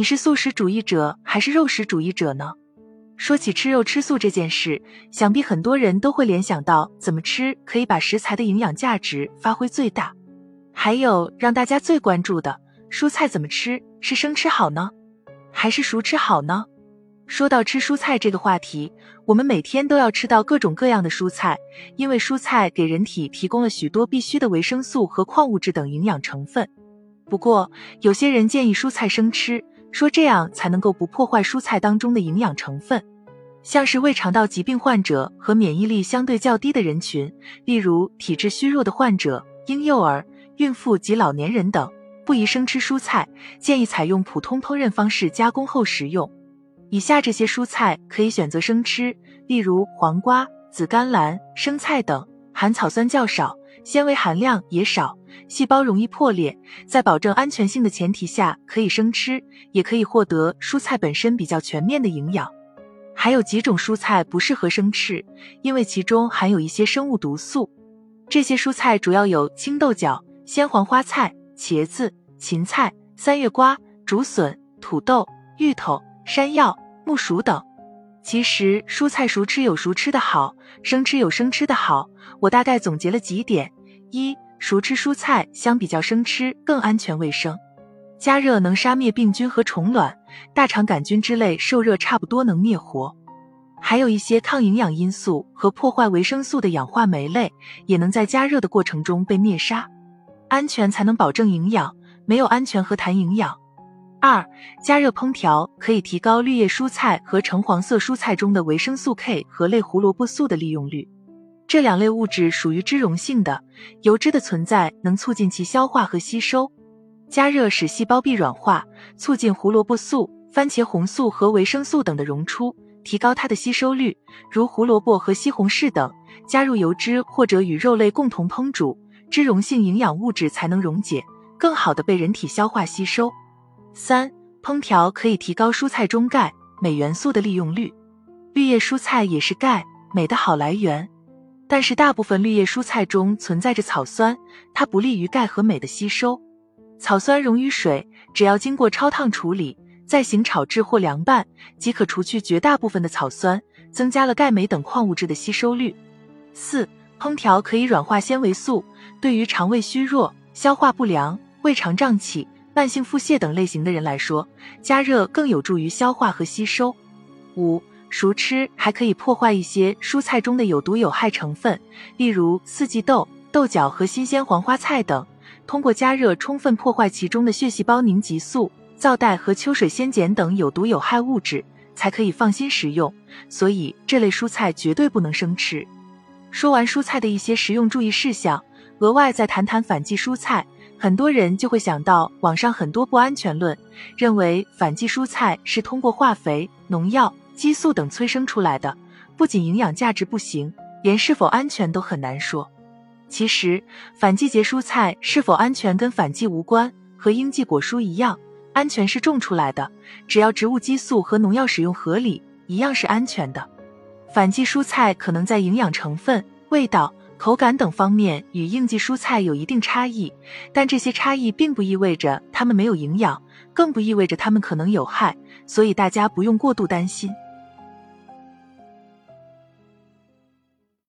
你是素食主义者还是肉食主义者呢？说起吃肉吃素这件事，想必很多人都会联想到怎么吃可以把食材的营养价值发挥最大。还有让大家最关注的，蔬菜怎么吃？是生吃好呢，还是熟吃好呢？说到吃蔬菜这个话题，我们每天都要吃到各种各样的蔬菜，因为蔬菜给人体提供了许多必需的维生素和矿物质等营养成分。不过，有些人建议蔬菜生吃。说这样才能够不破坏蔬菜当中的营养成分，像是胃肠道疾病患者和免疫力相对较低的人群，例如体质虚弱的患者、婴幼儿、孕妇及老年人等，不宜生吃蔬菜，建议采用普通烹饪方式加工后食用。以下这些蔬菜可以选择生吃，例如黄瓜、紫甘蓝、生菜等，含草酸较少，纤维含量也少。细胞容易破裂，在保证安全性的前提下可以生吃，也可以获得蔬菜本身比较全面的营养。还有几种蔬菜不适合生吃，因为其中含有一些生物毒素。这些蔬菜主要有青豆角、鲜黄花菜、茄子、芹菜、三月瓜、竹笋、土豆、芋头、山药、木薯等。其实蔬菜熟吃有熟吃的好，生吃有生吃的好。我大概总结了几点：一。熟吃蔬菜相比较生吃更安全卫生，加热能杀灭病菌和虫卵，大肠杆菌之类受热差不多能灭活。还有一些抗营养因素和破坏维生素的氧化酶类，也能在加热的过程中被灭杀。安全才能保证营养，没有安全何谈营养？二、加热烹调可以提高绿叶蔬菜和橙黄色蔬菜中的维生素 K 和类胡萝卜素的利用率。这两类物质属于脂溶性的，油脂的存在能促进其消化和吸收。加热使细胞壁软化，促进胡萝卜素、番茄红素和维生素等的溶出，提高它的吸收率。如胡萝卜和西红柿等，加入油脂或者与肉类共同烹煮，脂溶性营养物质才能溶解，更好的被人体消化吸收。三、烹调可以提高蔬菜中钙、镁元素的利用率。绿叶蔬菜也是钙、镁的好来源。但是大部分绿叶蔬菜中存在着草酸，它不利于钙和镁的吸收。草酸溶于水，只要经过焯烫处理，再行炒制或凉拌，即可除去绝大部分的草酸，增加了钙镁等矿物质的吸收率。四、烹调可以软化纤维素，对于肠胃虚弱、消化不良、胃肠胀气、慢性腹泻等类型的人来说，加热更有助于消化和吸收。五。熟吃还可以破坏一些蔬菜中的有毒有害成分，例如四季豆、豆角和新鲜黄花菜等。通过加热充分破坏其中的血细胞凝集素、皂带和秋水仙碱等有毒有害物质，才可以放心食用。所以这类蔬菜绝对不能生吃。说完蔬菜的一些食用注意事项，额外再谈谈反季蔬菜。很多人就会想到网上很多不安全论，认为反季蔬菜是通过化肥、农药。激素等催生出来的，不仅营养价值不行，连是否安全都很难说。其实，反季节蔬菜是否安全跟反季无关，和应季果蔬一样，安全是种出来的，只要植物激素和农药使用合理，一样是安全的。反季蔬菜可能在营养成分、味道、口感等方面与应季蔬菜有一定差异，但这些差异并不意味着它们没有营养，更不意味着它们可能有害，所以大家不用过度担心。